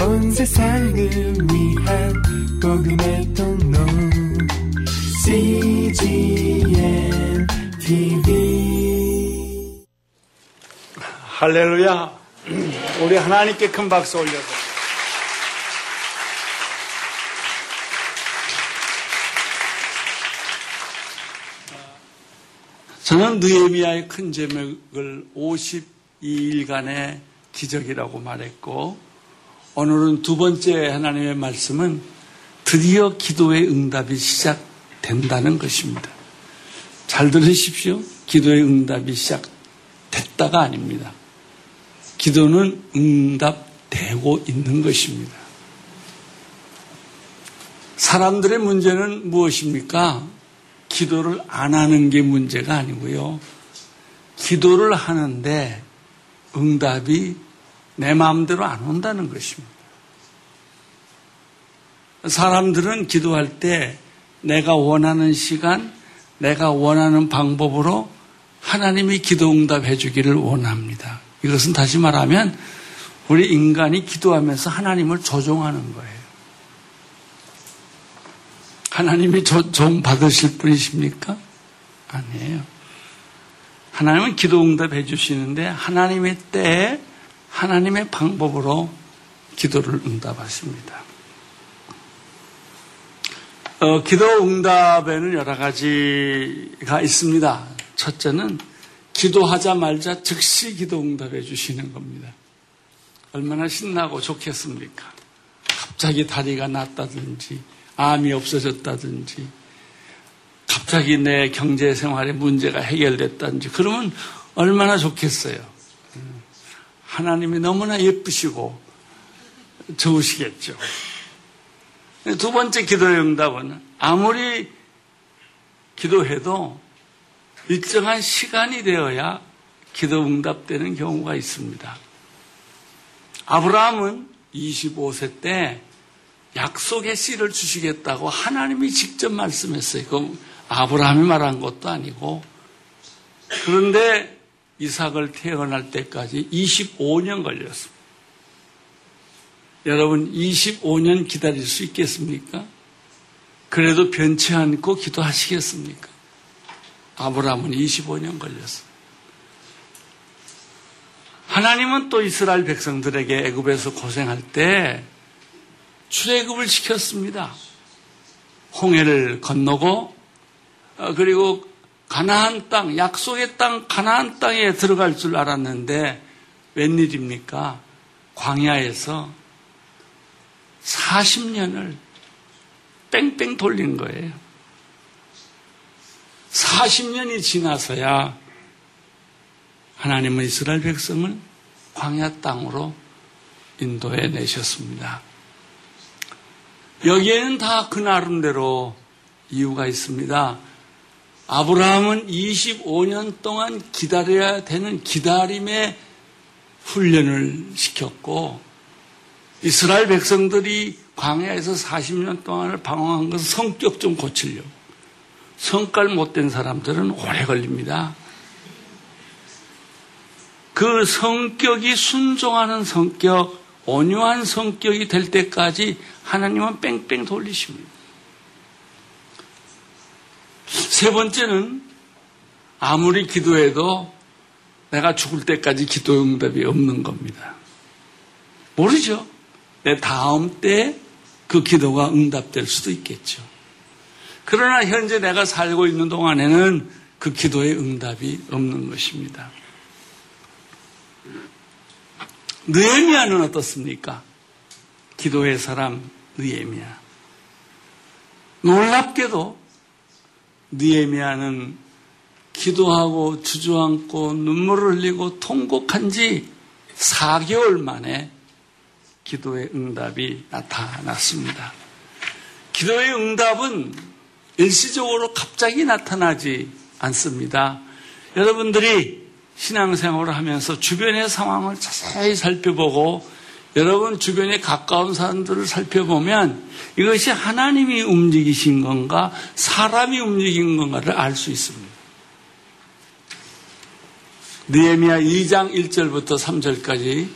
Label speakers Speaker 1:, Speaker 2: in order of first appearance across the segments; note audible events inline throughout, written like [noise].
Speaker 1: 온 세상을 위한 복음의 통로 CGM TV
Speaker 2: 할렐루야. 우리 하나님께 큰 박수 올려서. 저는 느에미아의 큰 제목을 52일간의 기적이라고 말했고 오늘은 두 번째 하나님의 말씀은 드디어 기도의 응답이 시작된다는 것입니다. 잘 들으십시오. 기도의 응답이 시작됐다가 아닙니다. 기도는 응답되고 있는 것입니다. 사람들의 문제는 무엇입니까? 기도를 안 하는 게 문제가 아니고요. 기도를 하는데 응답이 내 마음대로 안 온다는 것입니다. 사람들은 기도할 때 내가 원하는 시간, 내가 원하는 방법으로 하나님이 기도 응답해 주기를 원합니다. 이것은 다시 말하면 우리 인간이 기도하면서 하나님을 조종하는 거예요. 하나님이 종 받으실 분이십니까? 아니에요. 하나님은 기도 응답해 주시는데 하나님의 때에 하나님의 방법으로 기도를 응답하십니다. 어, 기도 응답에는 여러 가지가 있습니다. 첫째는 기도하자 말자 즉시 기도 응답해 주시는 겁니다. 얼마나 신나고 좋겠습니까? 갑자기 다리가 났다든지 암이 없어졌다든지 갑자기 내 경제 생활에 문제가 해결됐다든지 그러면 얼마나 좋겠어요. 하나님이 너무나 예쁘시고 좋으시겠죠. 두 번째 기도의 응답은 아무리 기도해도 일정한 시간이 되어야 기도 응답되는 경우가 있습니다. 아브라함은 25세 때 약속의 씨를 주시겠다고 하나님이 직접 말씀했어요. 그럼 아브라함이 말한 것도 아니고 그런데 이삭을 태어날 때까지 25년 걸렸습니다. 여러분 25년 기다릴 수 있겠습니까? 그래도 변치 않고 기도하시겠습니까? 아브라함은 25년 걸렸습니다. 하나님은 또 이스라엘 백성들에게 애굽에서 고생할 때 출애굽을 시켰습니다. 홍해를 건너고 어, 그리고 가나안 땅, 약속의 땅 가나안 땅에 들어갈 줄 알았는데 웬일입니까? 광야에서 40년을 뺑뺑 돌린 거예요. 40년이 지나서야 하나님은 이스라엘 백성을 광야 땅으로 인도해 내셨습니다. 여기에는 다 그 나름대로 이유가 있습니다. 아브라함은 25년 동안 기다려야 되는 기다림의 훈련을 시켰고 이스라엘 백성들이 광야에서 40년 동안을 방황한 것은 성격 좀 고치려고. 성깔 못된 사람들은 오래 걸립니다. 그 성격이 순종하는 성격, 온유한 성격이 될 때까지 하나님은 뺑뺑 돌리십니다. 세 번째는 아무리 기도해도 내가 죽을 때까지 기도 응답이 없는 겁니다. 모르죠. 내 다음 때 그 기도가 응답될 수도 있겠죠. 그러나 현재 내가 살고 있는 동안에는 그 기도의 응답이 없는 것입니다. 느에미아는 어떻습니까? 기도의 사람 느에미아. 놀랍게도 느에미아는 기도하고 주저앉고 눈물을 흘리고 통곡한 지 4개월 만에 기도의 응답이 나타났습니다. 기도의 응답은 일시적으로 갑자기 나타나지 않습니다. 여러분들이 신앙생활을 하면서 주변의 상황을 자세히 살펴보고 여러분 주변에 가까운 사람들을 살펴보면 이것이 하나님이 움직이신 건가 사람이 움직인 건가를 알 수 있습니다. 느헤미야 2장 1절부터 3절까지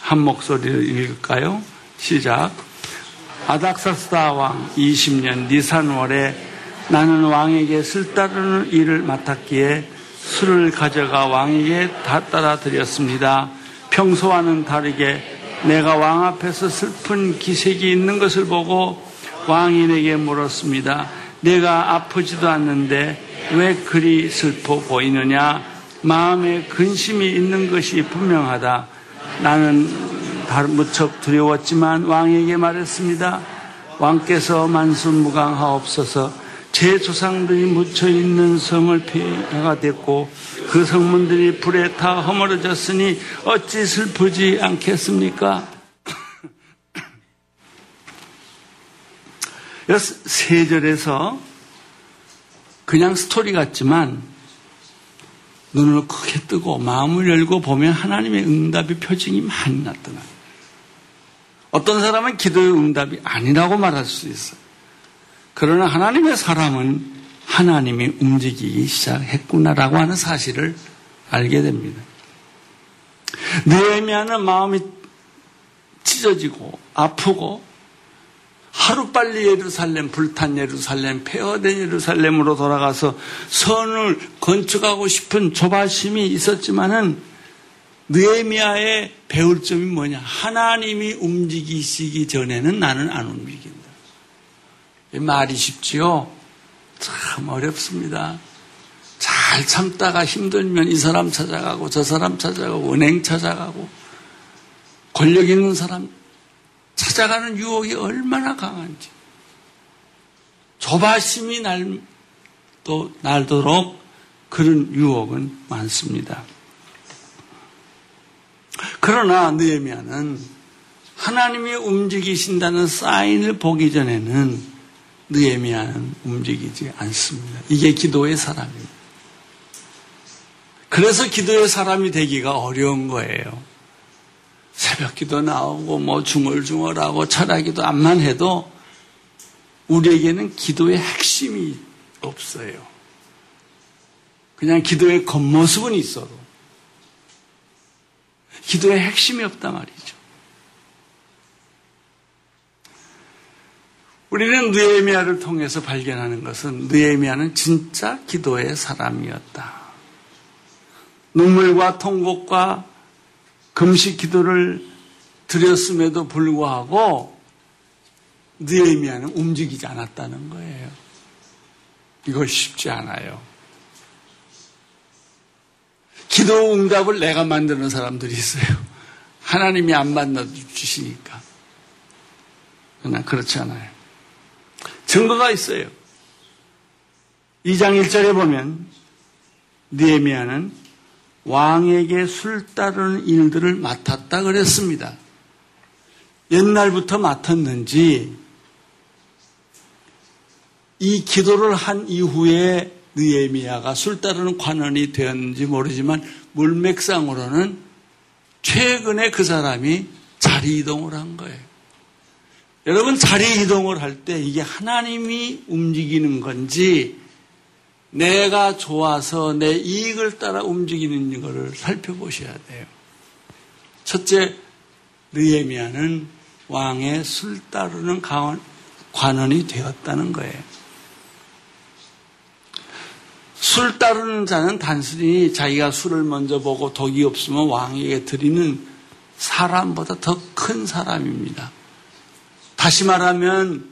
Speaker 2: 한 목소리를 읽을까요? 시작. 아닥사스다 왕 20년 니산월에 나는 왕에게 쓸따르는 일을 맡았기에 술을 가져가 왕에게 다 따라 드렸습니다. 평소와는 다르게 내가 왕 앞에서 슬픈 기색이 있는 것을 보고 왕이 내게 물었습니다. 내가 아프지도 않는데 왜 그리 슬퍼 보이느냐? 마음에 근심이 있는 것이 분명하다. 나는 무척 두려웠지만 왕에게 말했습니다. 왕께서 만순무강하옵소서 제 조상들이 묻혀 있는 성을 피해가 됐고 그 성문들이 불에 타 허물어졌으니 어찌 슬프지 않겠습니까? [coughs] 세 절에서 그냥 스토리 같지만 눈을 크게 뜨고 마음을 열고 보면 하나님의 응답의 표징이 많이 나타나요. 어떤 사람은 기도의 응답이 아니라고 말할 수 있어요. 그러나 하나님의 사람은 하나님이 움직이기 시작했구나라고 하는 사실을 알게 됩니다. 느헤미야는 마음이 찢어지고 아프고 하루빨리 예루살렘, 불탄 예루살렘, 폐허된 예루살렘으로 돌아가서 선을 건축하고 싶은 조바심이 있었지만은 느헤미야의 배울 점이 뭐냐? 하나님이 움직이시기 전에는 나는 안 움직인다. 말이 쉽지요? 참 어렵습니다. 잘 참다가 힘들면 이 사람 찾아가고 저 사람 찾아가고 은행 찾아가고 권력 있는 사람 찾아가는 유혹이 얼마나 강한지. 조바심이 날, 또 날도록 그런 유혹은 많습니다. 그러나 느헤미야는 하나님이 움직이신다는 사인을 보기 전에는 느헤미야는 움직이지 않습니다. 이게 기도의 사람입니다. 그래서 기도의 사람이 되기가 어려운 거예요. 새벽 기도 나오고 뭐 중얼중얼하고 철학기도 암만 해도 우리에게는 기도의 핵심이 없어요. 그냥 기도의 겉모습은 있어도 기도의 핵심이 없단 말이죠. 우리는 느에미아를 통해서 발견하는 것은 느에미아는 진짜 기도의 사람이었다. 눈물과 통곡과 금식 기도를 드렸음에도 불구하고 느에미아는 움직이지 않았다는 거예요. 이거 쉽지 않아요. 기도 응답을 내가 만드는 사람들이 있어요. 하나님이 안 만나 주시니까. 그러나 그렇지 않아요. 증거가 있어요. 2장 1절에 보면 니에미아는 왕에게 술 따르는 일들을 맡았다 그랬습니다. 옛날부터 맡았는지 이 기도를 한 이후에 느에미아가 술 따르는 관원이 되었는지 모르지만 물맥상으로는 최근에 그 사람이 자리 이동을 한 거예요. 여러분 자리 이동을 할 때 이게 하나님이 움직이는 건지 내가 좋아서 내 이익을 따라 움직이는 것을 살펴보셔야 돼요. 첫째, 느에미아는 왕의 술 따르는 관원이 되었다는 거예요. 술 따르는 자는 단순히 자기가 술을 먼저 보고 독이 없으면 왕에게 드리는 사람보다 더 큰 사람입니다. 다시 말하면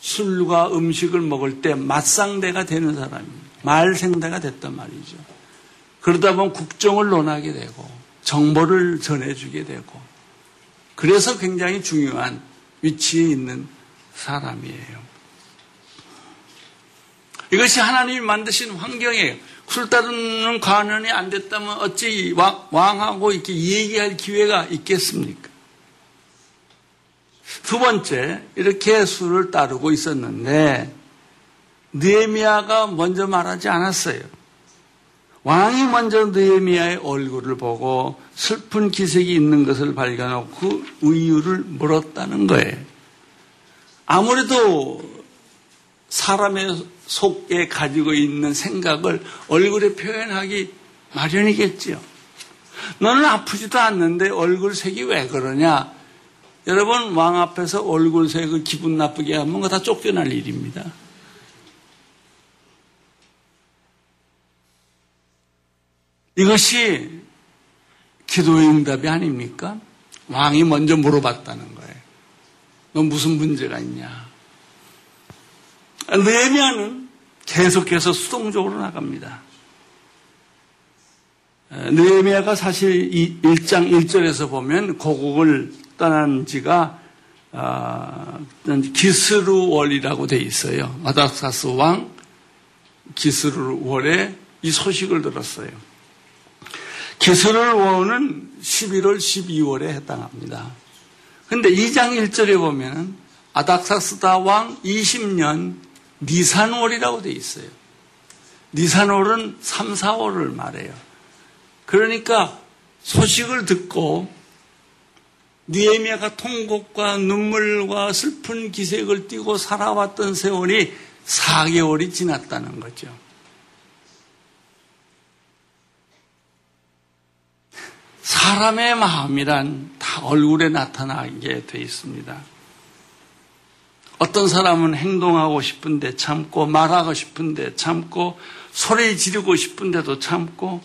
Speaker 2: 술과 음식을 먹을 때 맞상대가 되는 사람입니다. 말생대가 됐단 말이죠. 그러다 보면 국정을 논하게 되고 정보를 전해주게 되고 그래서 굉장히 중요한 위치에 있는 사람이에요. 이것이 하나님이 만드신 환경이에요. 술 따르는 관원이 안 됐다면 어찌 왕하고 이렇게 얘기할 기회가 있겠습니까? 두 번째, 이렇게 술을 따르고 있었는데, 느에미아가 먼저 말하지 않았어요. 왕이 먼저 느에미아의 얼굴을 보고 슬픈 기색이 있는 것을 발견하고 그 이유를 물었다는 거예요. 아무래도 사람의 속에 가지고 있는 생각을 얼굴에 표현하기 마련이겠지요. 너는 아프지도 않는데 얼굴 색이 왜 그러냐? 여러분 왕 앞에서 얼굴새 그 기분 나쁘게 하면 그거 다 쫓겨날 일입니다. 이것이 기도의 응답이 아닙니까? 왕이 먼저 물어봤다는 거예요. 너 무슨 문제가 있냐? 느헤미야는 계속해서 수동적으로 나갑니다. 느헤미야가 사실 이 1장 1절에서 보면 고국을 떠난 지가 아, 기스루월이라고 돼 있어요. 아닥사스 왕 기스루월에 이 소식을 들었어요. 기스루월은 11월, 12월에 해당합니다. 근데 2장 1절에 보면 아닥사스다 왕 20년 니산월이라고 돼 있어요. 니산월은 3, 4월을 말해요. 그러니까 소식을 듣고 니에미아가 통곡과 눈물과 슬픈 기색을 띠고 살아왔던 세월이 4개월이 지났다는 거죠. 사람의 마음이란 다 얼굴에 나타나게 돼 있습니다. 어떤 사람은 행동하고 싶은데 참고 말하고 싶은데 참고 소리 지르고 싶은데도 참고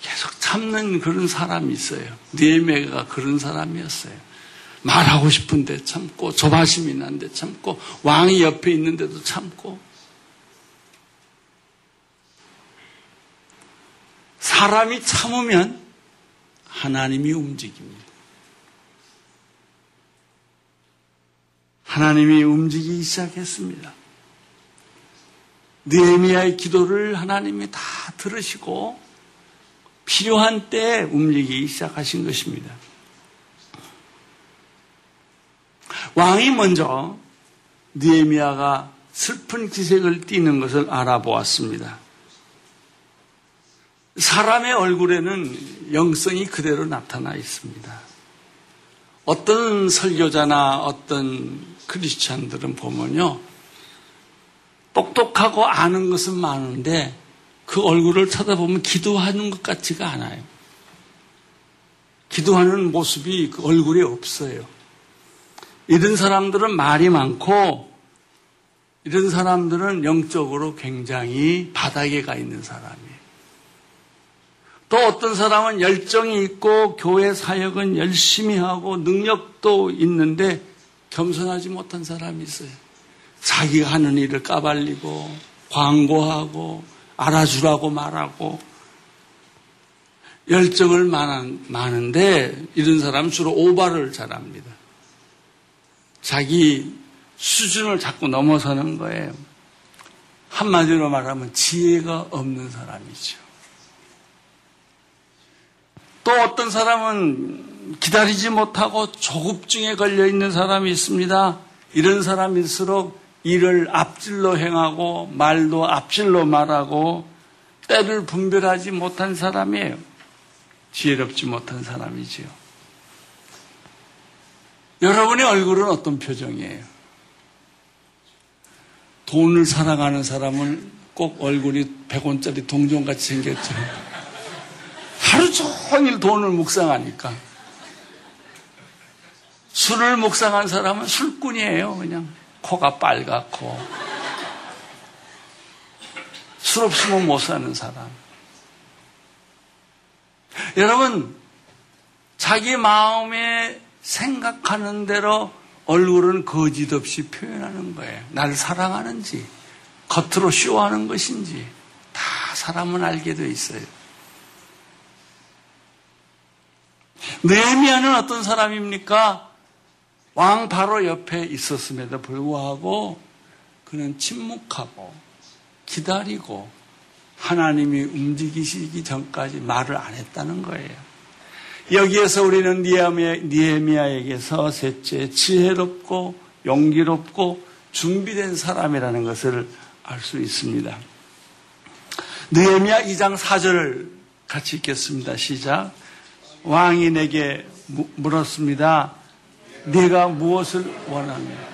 Speaker 2: 계속 참는 그런 사람이 있어요. 니에메가 그런 사람이었어요. 말하고 싶은데 참고 조바심이 난데 참고 왕이 옆에 있는데도 참고 사람이 참으면 하나님이 움직입니다. 하나님이 움직이기 시작했습니다. 느헤미야의 기도를 하나님이 다 들으시고 필요한 때 움직이기 시작하신 것입니다. 왕이 먼저 느헤미야가 슬픈 기색을 띠는 것을 알아보았습니다. 사람의 얼굴에는 영성이 그대로 나타나 있습니다. 어떤 설교자나 어떤 크리스찬들은 보면요. 똑똑하고 아는 것은 많은데 그 얼굴을 쳐다보면 기도하는 것 같지가 않아요. 기도하는 모습이 그 얼굴에 없어요. 이런 사람들은 말이 많고 이런 사람들은 영적으로 굉장히 바닥에 가 있는 사람이에요. 또 어떤 사람은 열정이 있고 교회 사역은 열심히 하고 능력도 있는데 겸손하지 못한 사람이 있어요. 자기가 하는 일을 까발리고 광고하고 알아주라고 말하고 열정을 많은, 많은데 이런 사람은 주로 오바를 잘합니다. 자기 수준을 자꾸 넘어서는 거예요. 한마디로 말하면 지혜가 없는 사람이죠. 또 어떤 사람은 기다리지 못하고 조급증에 걸려 있는 사람이 있습니다. 이런 사람일수록 일을 앞질러 행하고 말도 앞질러 말하고 때를 분별하지 못한 사람이에요. 지혜롭지 못한 사람이지요. 여러분의 얼굴은 어떤 표정이에요? 돈을 사랑하는 사람은 꼭 얼굴이 100원짜리 동전같이 생겼죠. 하루 종일 돈을 묵상하니까. 술을 묵상한 사람은 술꾼이에요, 그냥. 코가 빨갛고. 술 없으면 못 사는 사람. 여러분, 자기 마음에 생각하는 대로 얼굴은 거짓 없이 표현하는 거예요. 날 사랑하는지, 겉으로 쇼하는 것인지, 다 사람은 알게 돼 있어요. 네미아는 어떤 사람입니까? 왕 바로 옆에 있었음에도 불구하고 그는 침묵하고 기다리고 하나님이 움직이시기 전까지 말을 안 했다는 거예요. 여기에서 우리는 니에미아에게서 셋째 지혜롭고 용기롭고 준비된 사람이라는 것을 알 수 있습니다. 느헤미야 2장 4절을 같이 읽겠습니다. 시작. 왕이 내게 물었습니다. 네가 무엇을 원하냐?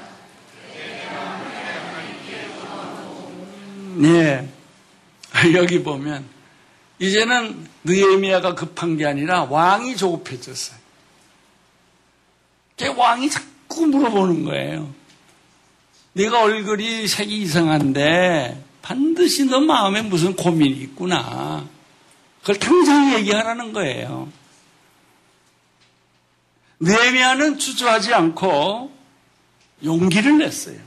Speaker 2: 네. [laughs] 여기 보면 이제는 느에미아가 급한 게 아니라 왕이 조급해졌어요. 왕이 자꾸 물어보는 거예요. 네가 얼굴이 색이 이상한데 반드시 너 마음에 무슨 고민이 있구나. 그걸 당장 얘기하라는 거예요. 느헤미야는 주저하지 않고 용기를 냈어요.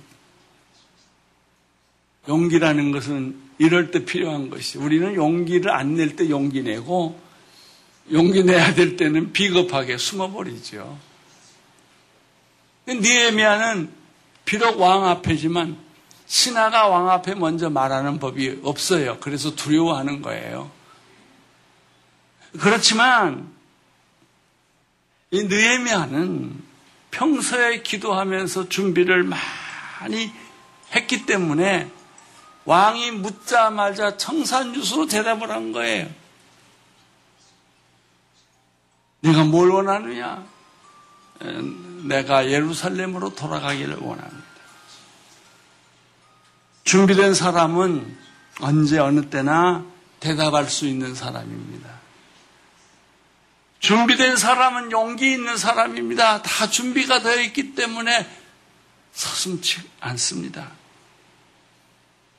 Speaker 2: 용기라는 것은 이럴 때 필요한 것이 우리는 용기를 안 낼 때 용기 내고 용기 내야 될 때는 비겁하게 숨어버리죠. 니에미아는 비록 왕 앞에지만 신하가 왕 앞에 먼저 말하는 법이 없어요. 그래서 두려워하는 거예요. 그렇지만 이 느헤미야는 평소에 기도하면서 준비를 많이 했기 때문에 왕이 묻자마자 청산유수로 대답을 한 거예요. 네가 뭘 원하느냐? 내가 예루살렘으로 돌아가기를 원합니다. 준비된 사람은 언제 어느 때나 대답할 수 있는 사람입니다. 준비된 사람은 용기 있는 사람입니다. 다 준비가 되어 있기 때문에 서슴치 않습니다.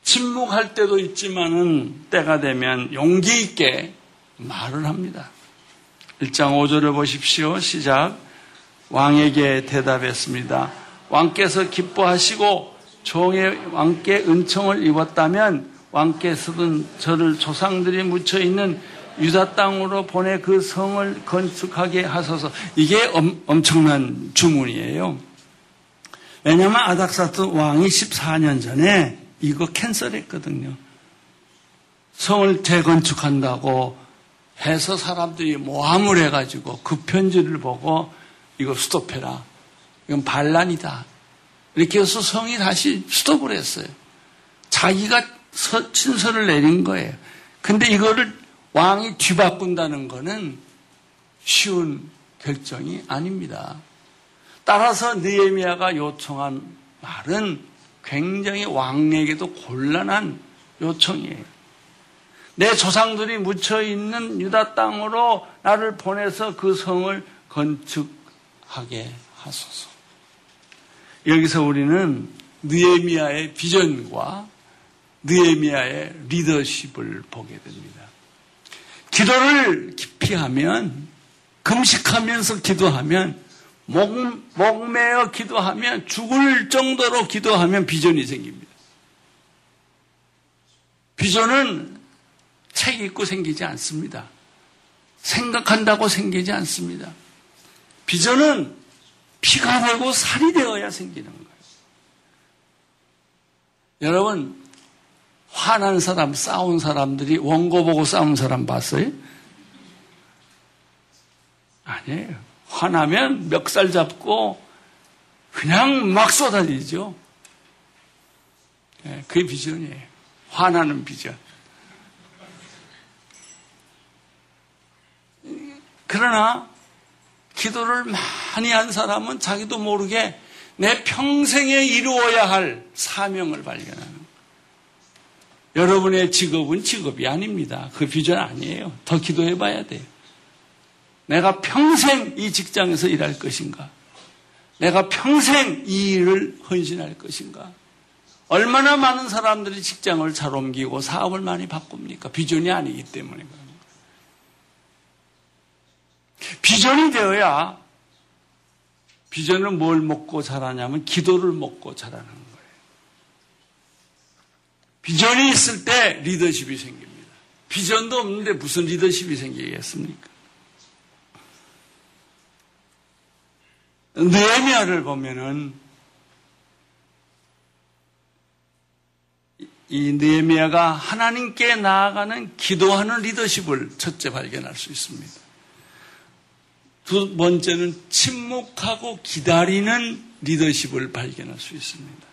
Speaker 2: 침묵할 때도 있지만은 때가 되면 용기 있게 말을 합니다. 1장 5절을 보십시오. 시작. 왕에게 대답했습니다. 왕께서 기뻐하시고 종의 왕께 은총을 입었다면 왕께서는 저를 조상들이 묻혀 있는 유다 땅으로 보내 그 성을 건축하게 하소서. 이게 엄, 엄청난 주문이에요. 왜냐하면 아닥사트 왕이 14년 전에 이거 캔슬했거든요. 성을 재건축한다고 해서 사람들이 모함을 해가지고 그 편지를 보고 이거 스톱해라. 이건 반란이다. 이렇게 해서 성이 다시 스톱을 했어요. 자기가 친서를 내린 거예요. 근데 이거를 왕이 뒤바꾼다는 것은 쉬운 결정이 아닙니다. 따라서 느에미아가 요청한 말은 굉장히 왕에게도 곤란한 요청이에요. 내 조상들이 묻혀 있는 유다 땅으로 나를 보내서 그 성을 건축하게 하소서. 여기서 우리는 느에미아의 비전과 느에미아의 리더십을 보게 됩니다. 기도를 깊이 하면 금식하면서 기도하면 목, 목매어 기도하면 죽을 정도로 기도하면 비전이 생깁니다. 비전은 책 읽고 생기지 않습니다. 생각한다고 생기지 않습니다. 비전은 피가 되고 살이 되어야 생기는 거예요. 여러분, 화난 사람, 싸운 사람들이 원고 보고 싸운 사람 봤어요? 아니에요. 화나면 멱살 잡고 그냥 막 쏟아지죠. 네, 그게 비전이에요. 화나는 비전. 그러나 기도를 많이 한 사람은 자기도 모르게 내 평생에 이루어야 할 사명을 발견하는. 여러분의 직업은 직업이 아닙니다. 그 비전 아니에요. 더 기도해 봐야 돼요. 내가 평생 이 직장에서 일할 것인가? 내가 평생 이 일을 헌신할 것인가? 얼마나 많은 사람들이 직장을 잘 옮기고 사업을 많이 바꿉니까? 비전이 아니기 때문에 거예요. 비전이 되어야 비전은 뭘 먹고 자라냐면 기도를 먹고 자라는 거예요. 비전이 있을 때 리더십이 생깁니다. 비전도 없는데 무슨 리더십이 생기겠습니까? 느헤미야를 보면은 이 느헤미야가 하나님께 나아가는 기도하는 리더십을 첫째 발견할 수 있습니다. 두 번째는 침묵하고 기다리는 리더십을 발견할 수 있습니다.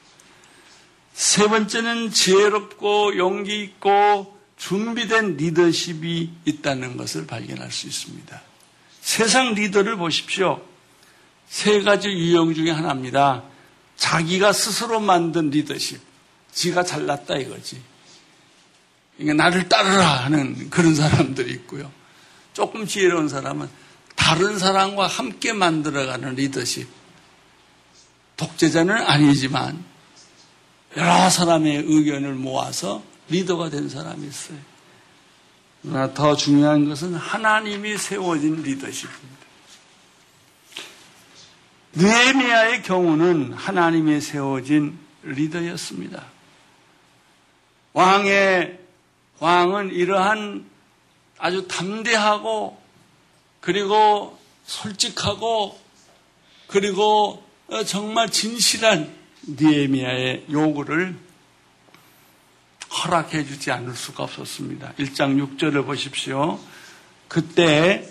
Speaker 2: 세 번째는 지혜롭고 용기 있고 준비된 리더십이 있다는 것을 발견할 수 있습니다. 세상 리더를 보십시오. 세 가지 유형 중에 하나입니다. 자기가 스스로 만든 리더십. 지가 잘났다 이거지. 그러니까 나를 따르라 하는 그런 사람들이 있고요. 조금 지혜로운 사람은 다른 사람과 함께 만들어가는 리더십. 독재자는 아니지만 여러 사람의 의견을 모아서 리더가 된 사람이 있어요. 그러나 더 중요한 것은 하나님이 세워진 리더십입니다. 느헤미야의 경우는 하나님이 세워진 리더였습니다. 왕의 왕은 이러한 아주 담대하고 그리고 솔직하고 그리고 정말 진실한 니에미아의 요구를 허락해 주지 않을 수가 없었습니다. 1장 6절을 보십시오. 그때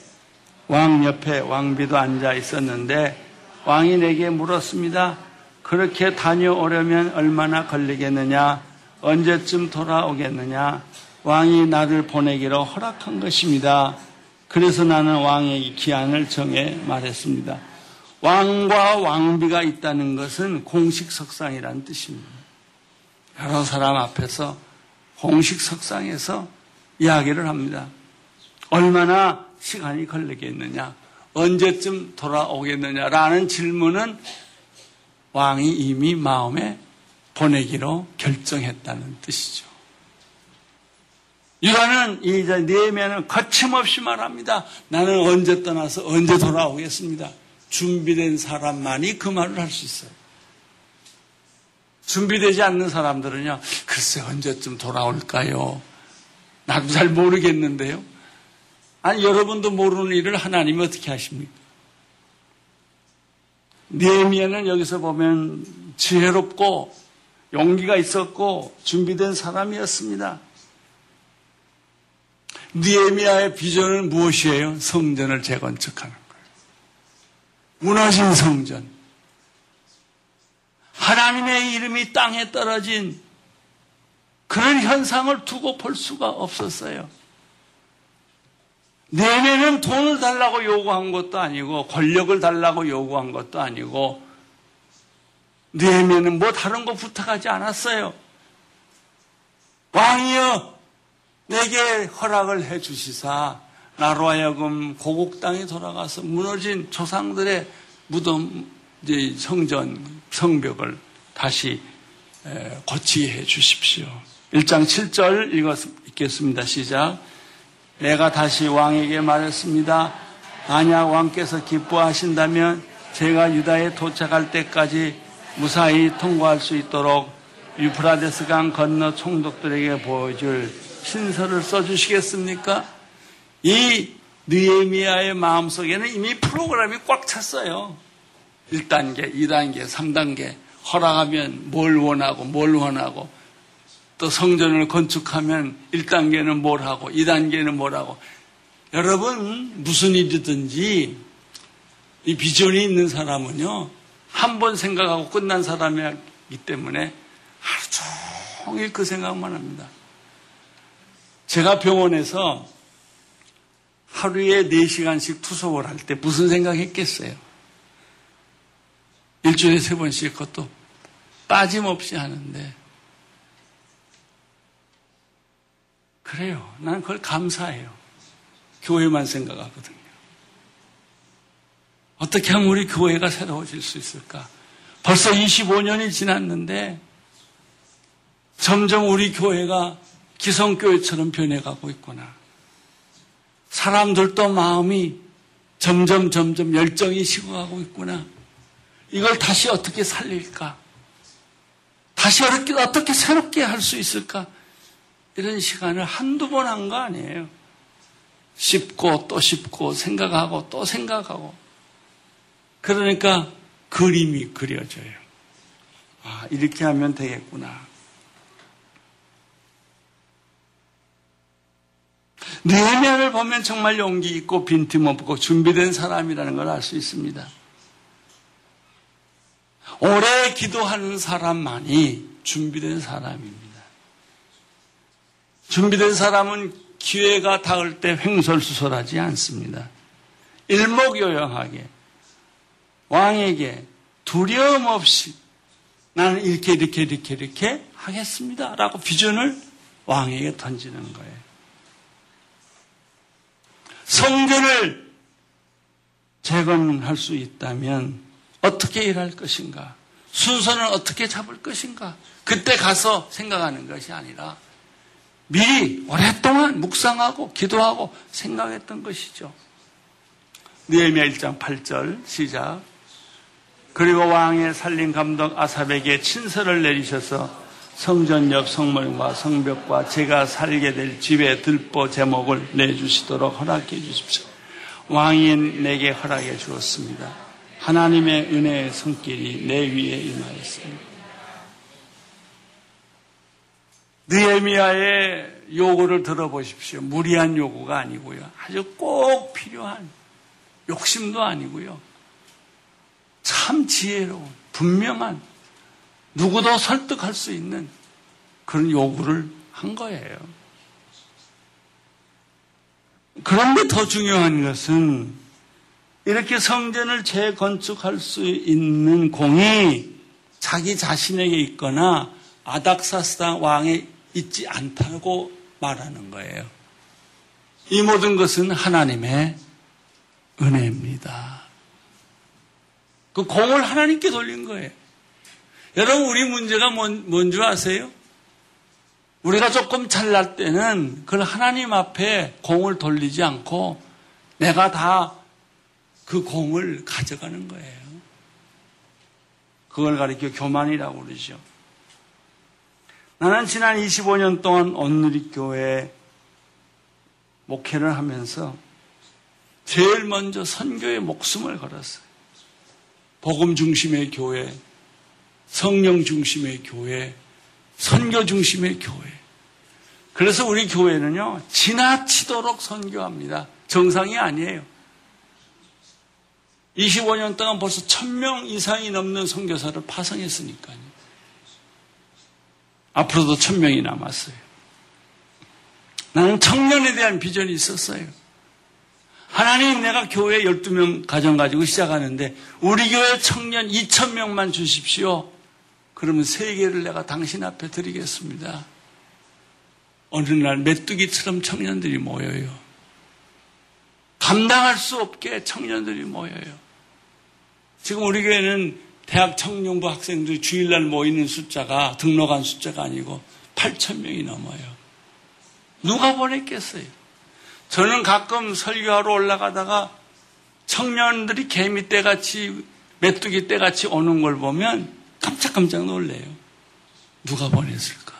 Speaker 2: 왕 옆에 왕비도 앉아 있었는데 왕이 내게 물었습니다. 그렇게 다녀오려면 얼마나 걸리겠느냐? 언제쯤 돌아오겠느냐? 왕이 나를 보내기로 허락한 것입니다. 그래서 나는 왕의 기한을 정해 말했습니다. 왕과 왕비가 있다는 것은 공식 석상이라는 뜻입니다. 여러 사람 앞에서 공식 석상에서 이야기를 합니다. 얼마나 시간이 걸리겠느냐, 언제쯤 돌아오겠느냐라는 질문은 왕이 이미 마음에 보내기로 결정했다는 뜻이죠. 유다는 이 네메는 거침없이 말합니다. 나는 언제 떠나서 언제 돌아오겠습니다. 준비된 사람만이 그 말을 할 수 있어요. 준비되지 않는 사람들은요, 글쎄 언제쯤 돌아올까요? 나도 잘 모르겠는데요. 아니 여러분도 모르는 일을 하나님이 어떻게 하십니까? 네미에는 여기서 보면 지혜롭고 용기가 있었고 준비된 사람이었습니다. 니에미아의 비전은 무엇이에요? 성전을 재건축하는 무너진 성전. 하나님의 이름이 땅에 떨어진 그런 현상을 두고 볼 수가 없었어요. 내면은 돈을 달라고 요구한 것도 아니고 권력을 달라고 요구한 것도 아니고 내면은 뭐 다른 거 부탁하지 않았어요. 왕이여 내게 허락을 해 주시사 나로 하여금 고국 땅에 돌아가서 무너진 조상들의 무덤 이제 성전 성벽을 다시 고치게 해 주십시오. 1장 7절 읽겠습니다. 시작. 내가 다시 왕에게 말했습니다. 만약 왕께서 기뻐하신다면 제가 유다에 도착할 때까지 무사히 통과할 수 있도록 유프라데스 강 건너 총독들에게 보여줄 신서를 써주시겠습니까? 이 느에미아의 마음속에는 이미 프로그램이 꽉 찼어요. 1단계, 2단계, 3단계 허락하면 뭘 원하고 뭘 원하고 또 성전을 건축하면 1단계는 뭘 하고 2단계는 뭘 하고 여러분 무슨 일이든지 이 비전이 있는 사람은요 한 번 생각하고 끝난 사람이기 때문에 하루 종일 그 생각만 합니다. 제가 병원에서 하루에 4시간씩 투석을 할 때 무슨 생각했겠어요? 일주일에 세 번씩 그것도 빠짐없이 하는데 그래요. 난 그걸 감사해요. 교회만 생각하거든요. 어떻게 하면 우리 교회가 새로워질 수 있을까? 벌써 25년이 지났는데 점점 우리 교회가 기성교회처럼 변해가고 있구나. 사람들도 마음이 점점 점점 열정이 식어가고 있구나. 이걸 다시 어떻게 살릴까? 다시 어떻게, 어떻게 새롭게 할 수 있을까? 이런 시간을 한두 번 한 거 아니에요. 씹고 또 씹고 생각하고 또 생각하고. 그러니까 그림이 그려져요. 아, 이렇게 하면 되겠구나. 내면을 보면 정말 용기 있고 빈틈없고 준비된 사람이라는 걸 알 수 있습니다. 오래 기도하는 사람만이 준비된 사람입니다. 준비된 사람은 기회가 닿을 때 횡설수설하지 않습니다. 일목요연하게 왕에게 두려움 없이 나는 이렇게 이렇게 이렇게 이렇게 하겠습니다. 라고 비전을 왕에게 던지는 거예요. 성전을 재건할 수 있다면 어떻게 일할 것인가? 순서는 어떻게 잡을 것인가? 그때 가서 생각하는 것이 아니라 미리 오랫동안 묵상하고 기도하고 생각했던 것이죠. 느헤미야 1장 8절 시작. 그리고 왕의 살림 감독 아삽에게 친서를 내리셔서 성전 옆 성물과 성벽과 제가 살게 될 집의 들보 제목을 내주시도록 허락해 주십시오. 왕이 내게 허락해 주었습니다. 하나님의 은혜의 손길이 내 위에 임하였습니다. 느헤미야의 요구를 들어보십시오. 무리한 요구가 아니고요. 아주 꼭 필요한 욕심도 아니고요. 참 지혜로운 분명한 누구도 설득할 수 있는 그런 요구를 한 거예요. 그런데 더 중요한 것은 이렇게 성전을 재건축할 수 있는 공이 자기 자신에게 있거나 아닥사스다 왕에 있지 않다고 말하는 거예요. 이 모든 것은 하나님의 은혜입니다. 그 공을 하나님께 돌린 거예요. 여러분, 우리 문제가 뭔, 뭔지 아세요? 우리가 조금 잘날 때는 그걸 하나님 앞에 공을 돌리지 않고 내가 다 그 공을 가져가는 거예요. 그걸 가리켜 교만이라고 그러죠. 나는 지난 25년 동안 온누리교회 목회를 하면서 제일 먼저 선교에 목숨을 걸었어요. 복음 중심의 교회, 성령 중심의 교회, 선교 중심의 교회. 그래서 우리 교회는요, 지나치도록 선교합니다. 정상이 아니에요. 25년 동안 벌써 1000명 이상이 넘는 선교사를 파송했으니까요. 앞으로도 1000명이 남았어요. 나는 청년에 대한 비전이 있었어요. 하나님 내가 교회 12명 가정 가지고 시작하는데 우리 교회 청년 2천명만 주십시오. 그러면 세계를 내가 당신 앞에 드리겠습니다. 어느 날 메뚜기처럼 청년들이 모여요. 감당할 수 없게 청년들이 모여요. 지금 우리 교회는 대학 청년부 학생들 주일날 모이는 숫자가 등록한 숫자가 아니고 8천 명이 넘어요. 누가 보냈겠어요? 저는 가끔 설교하러 올라가다가 청년들이 개미 떼같이 메뚜기 떼같이 오는 걸 보면 깜짝깜짝 놀래요. 누가 보냈을까?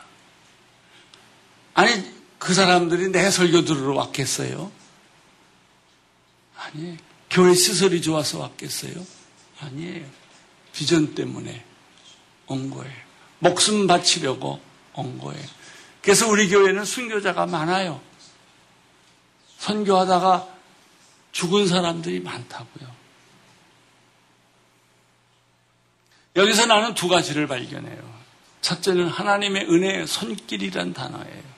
Speaker 2: 아니 그 사람들이 내 설교 들으러 왔겠어요? 아니 교회 시설이 좋아서 왔겠어요? 아니에요. 비전 때문에 온 거예요. 목숨 바치려고 온 거예요. 그래서 우리 교회는 순교자가 많아요. 선교하다가 죽은 사람들이 많다고요. 여기서 나는 두 가지를 발견해요. 첫째는 하나님의 은혜의 손길이란 단어예요.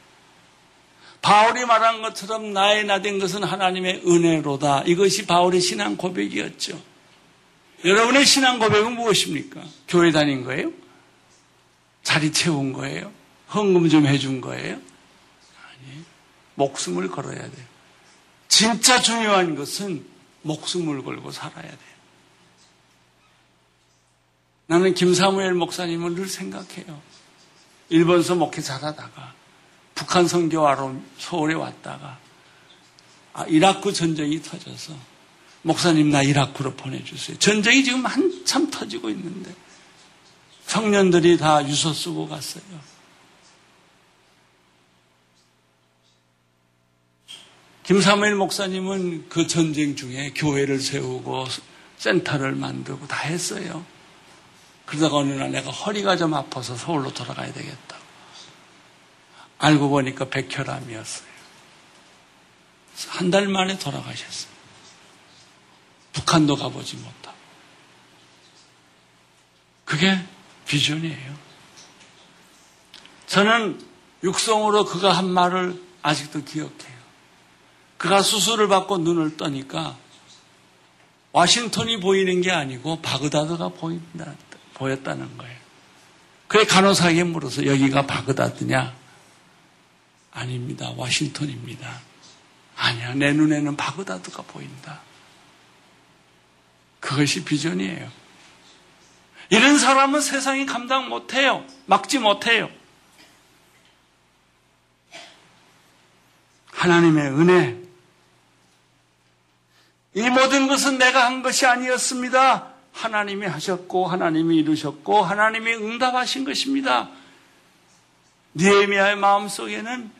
Speaker 2: 바울이 말한 것처럼 나의 나된 것은 하나님의 은혜로다. 이것이 바울의 신앙 고백이었죠. 여러분의 신앙 고백은 무엇입니까? 교회 다닌 거예요? 자리 채운 거예요? 헌금 좀 해준 거예요? 아니, 목숨을 걸어야 돼요. 진짜 중요한 것은 목숨을 걸고 살아야 돼요. 나는 김사무엘 목사님을 늘 생각해요. 일본서 목회 잘하다가 북한 선교하러 서울에 왔다가 아, 이라크 전쟁이 터져서 목사님 나 이라크로 보내주세요. 전쟁이 지금 한참 터지고 있는데 청년들이 다 유서 쓰고 갔어요. 김사무엘 목사님은 그 전쟁 중에 교회를 세우고 센터를 만들고 다 했어요. 그러다가 어느 날 내가 허리가 좀 아파서 서울로 돌아가야 되겠다. 알고 보니까 백혈암이었어요. 한 달 만에 돌아가셨어요. 북한도 가보지 못하고. 그게 비전이에요. 저는 육성으로 그가 한 말을 아직도 기억해요. 그가 수술을 받고 눈을 떠니까 와싱턴이 보이는 게 아니고 바그다드가 보인다, 보였다는 거예요. 그래 간호사에게 물어서 여기가 바그다드냐? 아닙니다. 와싱턴입니다. 아니야. 내 눈에는 바그다드가 보인다. 그것이 비전이에요. 이런 사람은 세상이 감당 못해요. 막지 못해요. 하나님의 은혜. 이 모든 것은 내가 한 것이 아니었습니다. 하나님이 하셨고, 하나님이 이루셨고, 하나님이 응답하신 것입니다. 니에미아의 마음속에는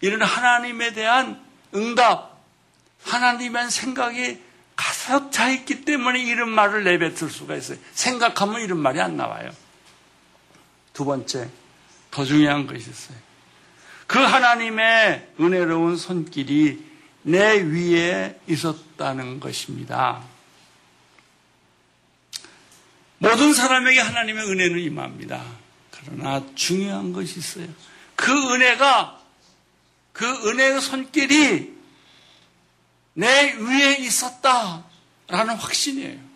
Speaker 2: 이런 하나님에 대한 응답, 하나님의 생각이 가득 차 있기 때문에 이런 말을 내뱉을 수가 있어요. 생각하면 이런 말이 안 나와요. 두 번째, 더 중요한 것이 있어요. 그 하나님의 은혜로운 손길이 내 위에 있었다는 것입니다. 모든 사람에게 하나님의 은혜는 임합니다. 그러나 중요한 것이 있어요. 그 은혜가, 그 은혜의 손길이 내 위에 있었다라는 확신이에요.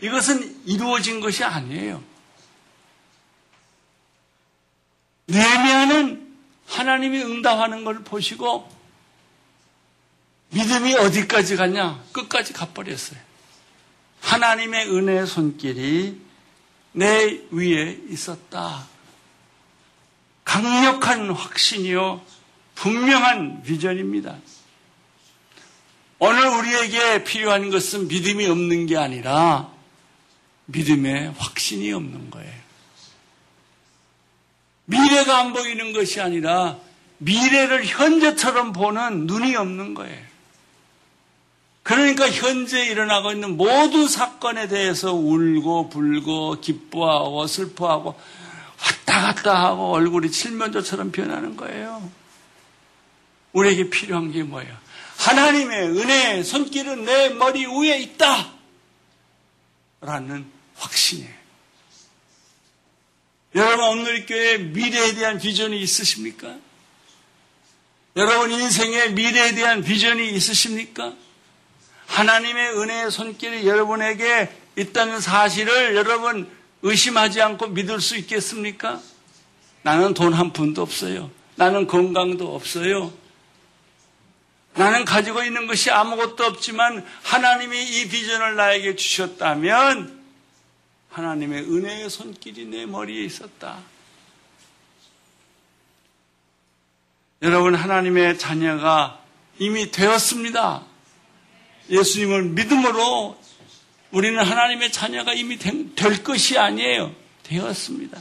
Speaker 2: 이것은 이루어진 것이 아니에요. 네미아는 하나님이 응답하는 걸 보시고 믿음이 어디까지 갔냐? 끝까지 가버렸어요. 하나님의 은혜의 손길이 내 위에 있었다. 강력한 확신이요. 분명한 비전입니다. 오늘 우리에게 필요한 것은 믿음이 없는 게 아니라 믿음의 확신이 없는 거예요. 미래가 안 보이는 것이 아니라 미래를 현재처럼 보는 눈이 없는 거예요. 그러니까 현재 일어나고 있는 모든 사건에 대해서 울고 불고 기뻐하고 슬퍼하고 왔다 갔다 하고 얼굴이 칠면조처럼 변하는 거예요. 우리에게 필요한 게 뭐예요? 하나님의 은혜, 손길은 내 머리 위에 있다! 라는 확신이에요. 여러분 오늘 교회 미래에 대한 비전이 있으십니까? 여러분 인생의 미래에 대한 비전이 있으십니까? 하나님의 은혜의 손길이 여러분에게 있다는 사실을 여러분 의심하지 않고 믿을 수 있겠습니까? 나는 돈 한 푼도 없어요. 나는 건강도 없어요. 나는 가지고 있는 것이 아무것도 없지만 하나님이 이 비전을 나에게 주셨다면 하나님의 은혜의 손길이 내 머리에 있었다. 여러분, 하나님의 자녀가 이미 되었습니다. 예수님을 믿음으로 우리는 하나님의 자녀가 이미 될 것이 아니에요. 되었습니다.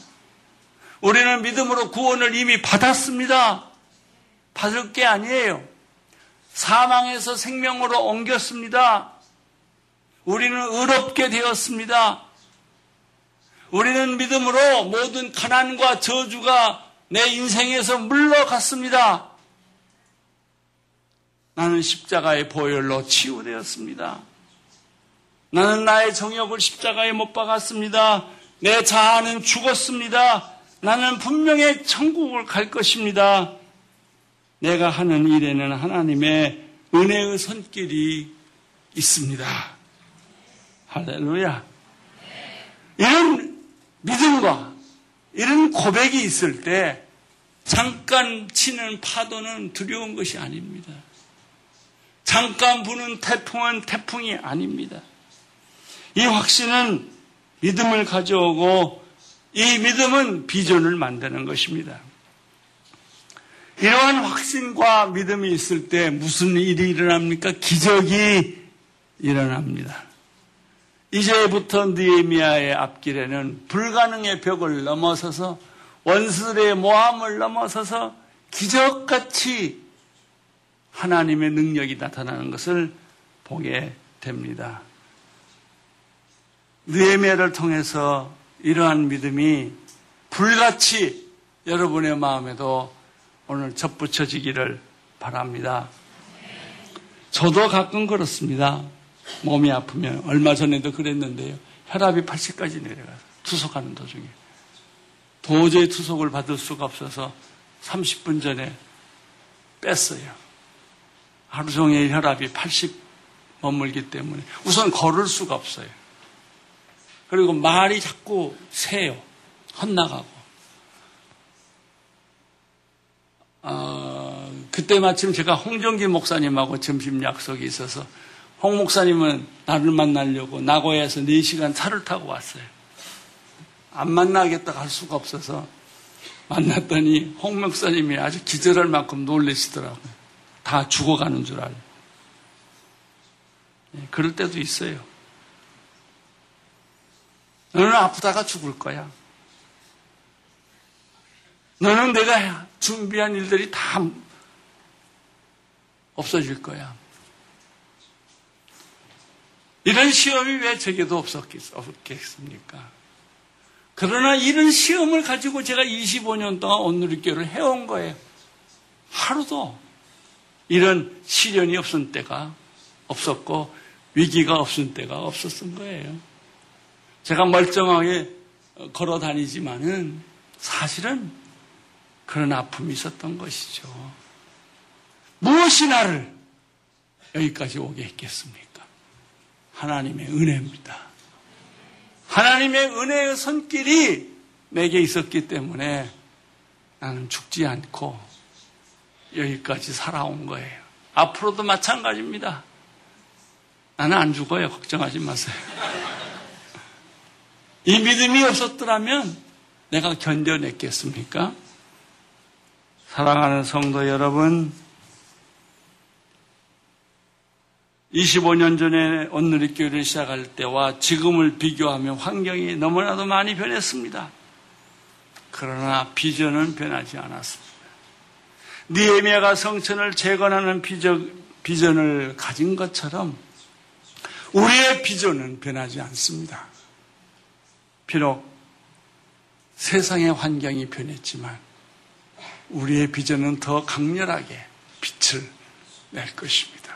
Speaker 2: 우리는 믿음으로 구원을 이미 받았습니다. 받을 게 아니에요. 사망에서 생명으로 옮겼습니다. 우리는 의롭게 되었습니다. 우리는 믿음으로 모든 가난과 저주가 내 인생에서 물러갔습니다. 나는 십자가의 보혈로 치유되었습니다. 나는 나의 정욕을 십자가에 못 박았습니다. 내 자아는 죽었습니다. 나는 분명히 천국을 갈 것입니다. 내가 하는 일에는 하나님의 은혜의 손길이 있습니다. 할렐루야. 이런 믿음과 이런 고백이 있을 때 잠깐 치는 파도는 두려운 것이 아닙니다. 잠깐 부는 태풍은 태풍이 아닙니다. 이 확신은 믿음을 가져오고 이 믿음은 비전을 만드는 것입니다. 이러한 확신과 믿음이 있을 때 무슨 일이 일어납니까? 기적이 일어납니다. 이제부터 느에미아의 앞길에는 불가능의 벽을 넘어서서 원수들의 모함을 넘어서서 기적같이 하나님의 능력이 나타나는 것을 보게 됩니다. 느에미아를 통해서 이러한 믿음이 불같이 여러분의 마음에도 오늘 접붙여지기를 바랍니다. 저도 가끔 그렇습니다. 몸이 아프면 얼마 전에도 그랬는데요. 혈압이 80까지 내려가서 투석하는 도중에 도저히 투석을 받을 수가 없어서 30분 전에 뺐어요. 하루 종일 혈압이 80 머물기 때문에 우선 걸을 수가 없어요. 그리고 말이 자꾸 새요. 헛나가고. 어, 그때 마침 제가 홍정기 목사님하고 점심 약속이 있어서 홍 목사님은 나를 만나려고 나고야에서 4시간 차를 타고 왔어요. 안 만나겠다 할 수가 없어서 만났더니 홍 목사님이 아주 기절할 만큼 놀라시더라고요. 다 죽어가는 줄 알고. 예, 그럴 때도 있어요. 너는 아프다가 죽을 거야. 너는 내가 준비한 일들이 다 없어질 거야. 이런 시험이 왜 제게도 없었겠습니까? 그러나 이런 시험을 가지고 제가 25년 동안 온누리교를 해온 거예요. 하루도 이런 시련이 없은 때가 없었고 위기가 없은 때가 없었던 거예요. 제가 멀쩡하게 걸어 다니지만은 사실은 그런 아픔이 있었던 것이죠. 무엇이 나를 여기까지 오게 했겠습니까? 하나님의 은혜입니다. 하나님의 은혜의 손길이 내게 있었기 때문에 나는 죽지 않고 여기까지 살아온 거예요. 앞으로도 마찬가지입니다. 나는 안 죽어요. 걱정하지 마세요. 이 믿음이 없었더라면 내가 견뎌냈겠습니까? 사랑하는 성도 여러분, 25년 전에 오늘의 교회를 시작할 때와 지금을 비교하면 환경이 너무나도 많이 변했습니다. 그러나 비전은 변하지 않았습니다. 니에미아가 성천을 재건하는 비전, 을 가진 것처럼 우리의 비전은 변하지 않습니다. 비록 세상의 환경이 변했지만 우리의 비전은 더 강렬하게 빛을 낼 것입니다.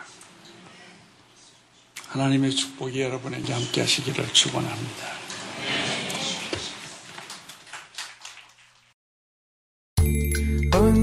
Speaker 2: 하나님의 축복이 여러분에게 함께 하시기를 축원합니다.
Speaker 1: 온